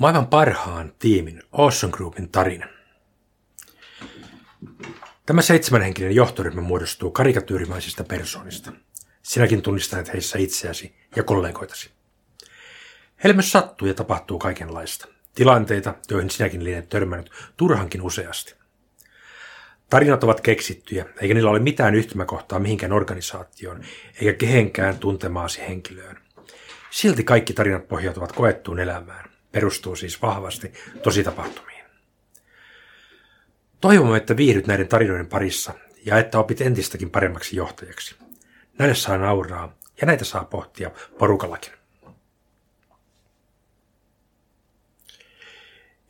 Maailman parhaan tiimin Ocean Groupin tarina. Tämä seitsemänhenkinen johtoryhmä muodostuu karikatyyrimäisistä persoonista. Sinäkin tunnistat heissä itseäsi ja kollegoitasi. Heille myös sattuu ja tapahtuu kaikenlaista. Tilanteita, joihin sinäkin lienet törmännyt turhankin useasti. Tarinat ovat keksittyjä, eikä niillä ole mitään yhtymäkohtaa mihinkään organisaatioon, eikä kehenkään tuntemaasi henkilöön. Silti kaikki tarinat pohjautuvat koettuun elämään, perustuu siis vahvasti tositapahtumiin. Toivomme, että viihdyt näiden tarinoiden parissa ja että opit entistäkin paremmaksi johtajaksi. Näille saa nauraa ja näitä saa pohtia porukallakin.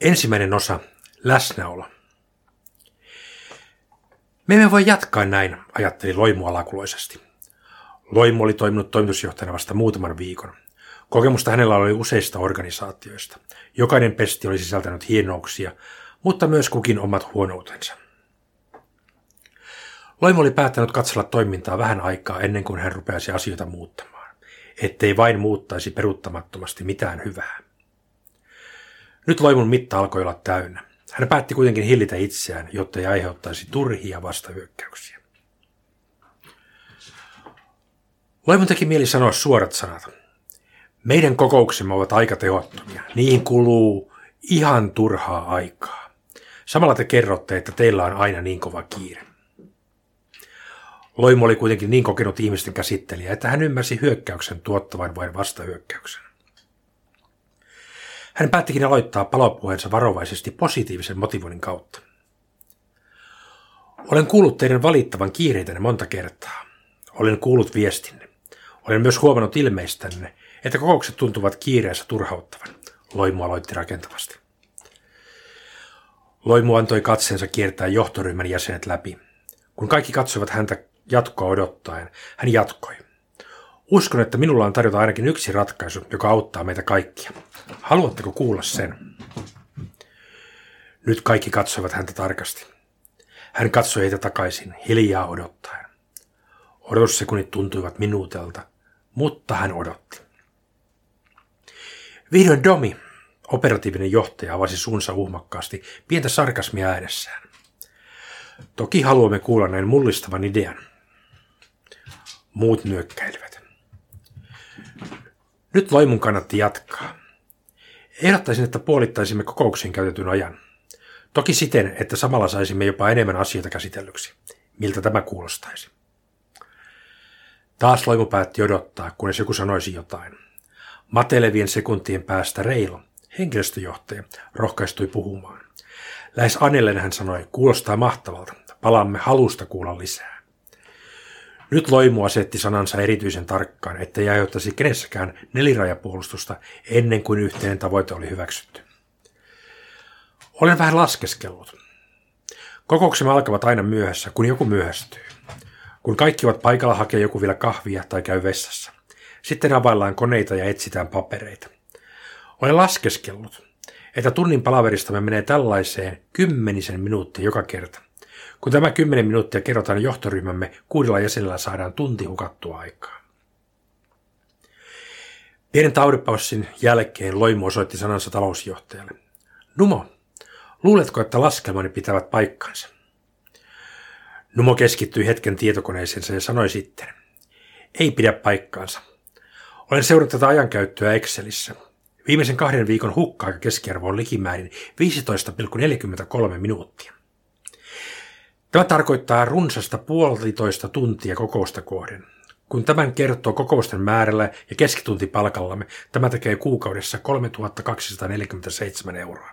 Ensimmäinen osa, läsnäolo. Me emme voi jatkaa näin, ajatteli Loimu alakuloisesti. Loimu oli toiminut toimitusjohtajana vasta muutaman viikon. Kokemusta hänellä oli useista organisaatioista. Jokainen pesti oli sisältänyt hienouksia, mutta myös kukin omat huonoutensa. Loimu oli päättänyt katsella toimintaa vähän aikaa ennen kuin hän rupeasi asioita muuttamaan, ettei vain muuttaisi peruuttamattomasti mitään hyvää. Nyt Loimun mitta alkoi olla täynnä. Hän päätti kuitenkin hillitä itseään, jotta ei aiheuttaisi turhia vastahyökkäyksiä. Loimun teki mieli sanoa suorat sanat. Meidän kokouksemme ovat aika tehottomia. Niihin kuluu ihan turhaa aikaa. Samalla te kerrotte, että teillä on aina niin kova kiire. Loimu oli kuitenkin niin kokenut ihmisten käsittelijä, että hän ymmärsi hyökkäyksen tuottavan vain vastahyökkäyksen. Hän päättikin aloittaa palopuheensa varovaisesti positiivisen motivoinnin kautta. Olen kuullut teidän valittavan kiireitänne monta kertaa. Olen kuullut viestinne. Olen myös huomannut ilmeistänne, että kokoukset tuntuvat kiireessä turhauttavan. Loimu aloitti rakentavasti. Loimu antoi katseensa kiertää johtoryhmän jäsenet läpi. Kun kaikki katsoivat häntä jatkoa odottaen, hän jatkoi. Uskon, että minulla on tarjota ainakin yksi ratkaisu, joka auttaa meitä kaikkia. Haluatteko kuulla sen? Nyt kaikki katsoivat häntä tarkasti. Hän katsoi heitä takaisin, hiljaa odottaen. Odotussekunnit tuntuivat minuutelta, mutta hän odotti. Vihdoin Domi, operatiivinen johtaja, avasi suunsa uhmakkaasti, pientä sarkasmia äänessään. Toki haluamme kuulla näin mullistavan idean. Muut nyökkäilivät. Nyt Loimun kannatti jatkaa. Ehdottaisin, että puolittaisimme kokouksiin käytetyn ajan. Toki siten, että samalla saisimme jopa enemmän asioita käsitellyksi. Miltä tämä kuulostaisi? Taas Loimu päätti odottaa, kunnes joku sanoisi jotain. Matelevien sekuntien päästä Reilo, henkilöstöjohtaja, rohkaistui puhumaan. Lähes Anellen hän sanoi, kuulostaa mahtavalta, palaamme halusta kuulla lisää. Nyt Loimu asetti sanansa erityisen tarkkaan, ettei aiheuttaisi kenessäkään nelirajapuolustusta ennen kuin yhteinen tavoite oli hyväksytty. Olen vähän laskeskellut. Kokouksemme alkavat aina myöhässä, kun joku myöhästyy. Kun kaikki ovat paikalla, hakee joku vielä kahvia tai käy vessassa. Sitten availlaan koneita ja etsitään papereita. Olen laskeskellut, että tunnin palaveristamme menee tällaiseen kymmenisen minuuttia joka kerta. Kun tämä kymmenen minuuttia kerrotaan johtoryhmämme, kuudella jäsenellä saadaan tunti hukattua aikaa. Pienen taudipaussin jälkeen Loimu osoitti sanansa talousjohtajalle. Numo, luuletko, että laskelmani pitävät paikkansa? Numo keskittyi hetken tietokoneeseensa ja sanoi sitten. Ei pidä paikkaansa. Olen seurannut tätä ajankäyttöä Excelissä. Viimeisen kahden viikon hukka keskiarvo on likimäärin 15,43 minuuttia. Tämä tarkoittaa runsasta puolitoista tuntia kokousta kohden. Kun tämän kertoo kokousten määrällä ja keskituntipalkallamme, tämä tekee kuukaudessa 3247 euroa.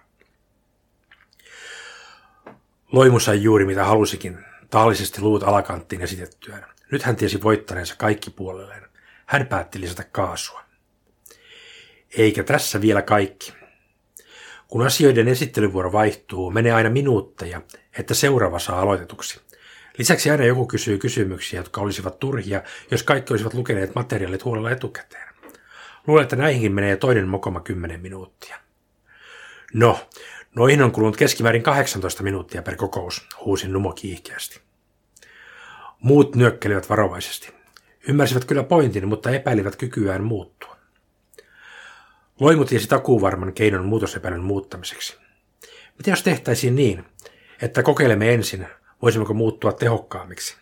Loimu sai juuri mitä halusikin, tahallisesti luut alakanttiin esitettyään. Nyt hän tiesi voittaneensa kaikki puolelleen. Hän päätti lisätä kaasua. Eikä tässä vielä kaikki. Kun asioiden esittelyvuoro vaihtuu, menee aina minuutteja, että seuraava saa aloitetuksi. Lisäksi aina joku kysyy kysymyksiä, jotka olisivat turhia, jos kaikki olisivat lukeneet materiaalit huolella etukäteen. Luulen, että näihin menee toinen mokoma 10 minuuttia. No, noihin on kulunut keskimäärin 18 minuuttia per kokous, huusin Numo kiihkeästi. Muut nyökkelivät varovaisesti. Ymmärsivät kyllä pointin, mutta epäilivät kykyään muuttua. Loimu tiesi takuuvarman keinon muutosepäilyn muuttamiseksi. Mitä jos tehtäisiin niin, että kokeilemme ensin, voisimmeko muuttua tehokkaammiksi?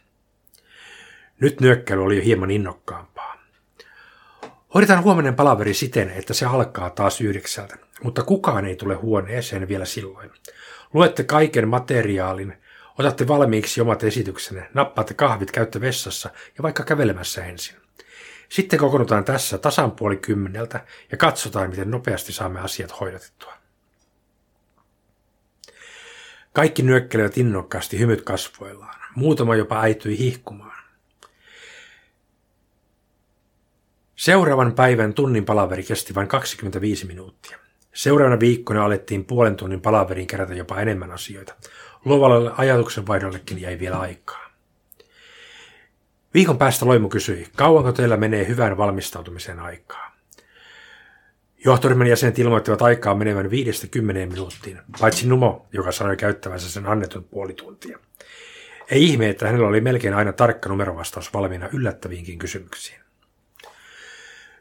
Nyt nyökkäily oli jo hieman innokkaampaa. Hoidetaan huominen palaveri siten, että se alkaa taas yhdeksältä, mutta kukaan ei tule huoneeseen vielä silloin. Luette kaiken materiaalin, otatte valmiiksi omat esityksenne, nappaatte kahvit, käytte vessassa ja vaikka kävelemässä ensin. Sitten kokoonnutaan tässä tasan puoli kymmeneltä ja katsotaan, miten nopeasti saamme asiat hoidetettua. Kaikki nyökkelevät innokkaasti hymyt kasvoillaan. Muutama jopa äityi hihkumaan. Seuraavan päivän tunnin palaveri kesti vain 25 minuuttia. Seuraavana viikkona alettiin puolen tunnin palaveriin kerätä jopa enemmän asioita. Luovalle ajatuksenvaihdollekin jäi vielä aikaa. Viikon päästä Loimu kysyi, kauanko teillä menee hyvän valmistautumisen aikaa? Johtoryhmän jäsenet ilmoittivat aikaa menevän viidestä kymmeneen minuuttiin, paitsi Numo, joka sanoi käyttävänsä sen annetun puoli tuntia. Ei ihme, että hänellä oli melkein aina tarkka numerovastaus valmiina yllättäviinkin kysymyksiin.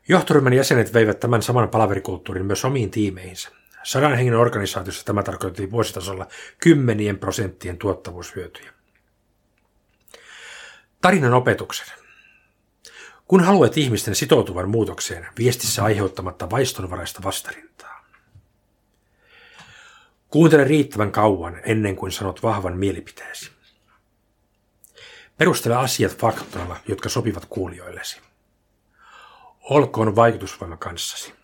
Johtoryhmän jäsenet veivät tämän saman palaverikulttuurin myös omiin tiimeihinsä. Sadan hengen organisaatiossa tämä tarkoitti vuositasolla kymmenien prosenttien tuottavuushyötyjä. Tarinan opetukset. Kun haluat ihmisten sitoutuvan muutokseen, viestissä aiheuttamatta vaistonvaraista vastarintaa. Kuuntele riittävän kauan ennen kuin sanot vahvan mielipiteesi. Perustele asiat faktoilla, jotka sopivat kuulijoillesi. Olkoon vaikutusvoima kanssasi.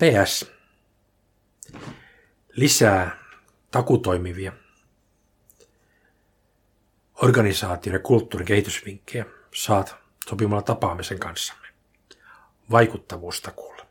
PS. Lisää takutoimivia organisaation ja kulttuurin kehitysvinkkejä saat sopimalla tapaamisen kanssamme. Vaikuttavuustakuulla.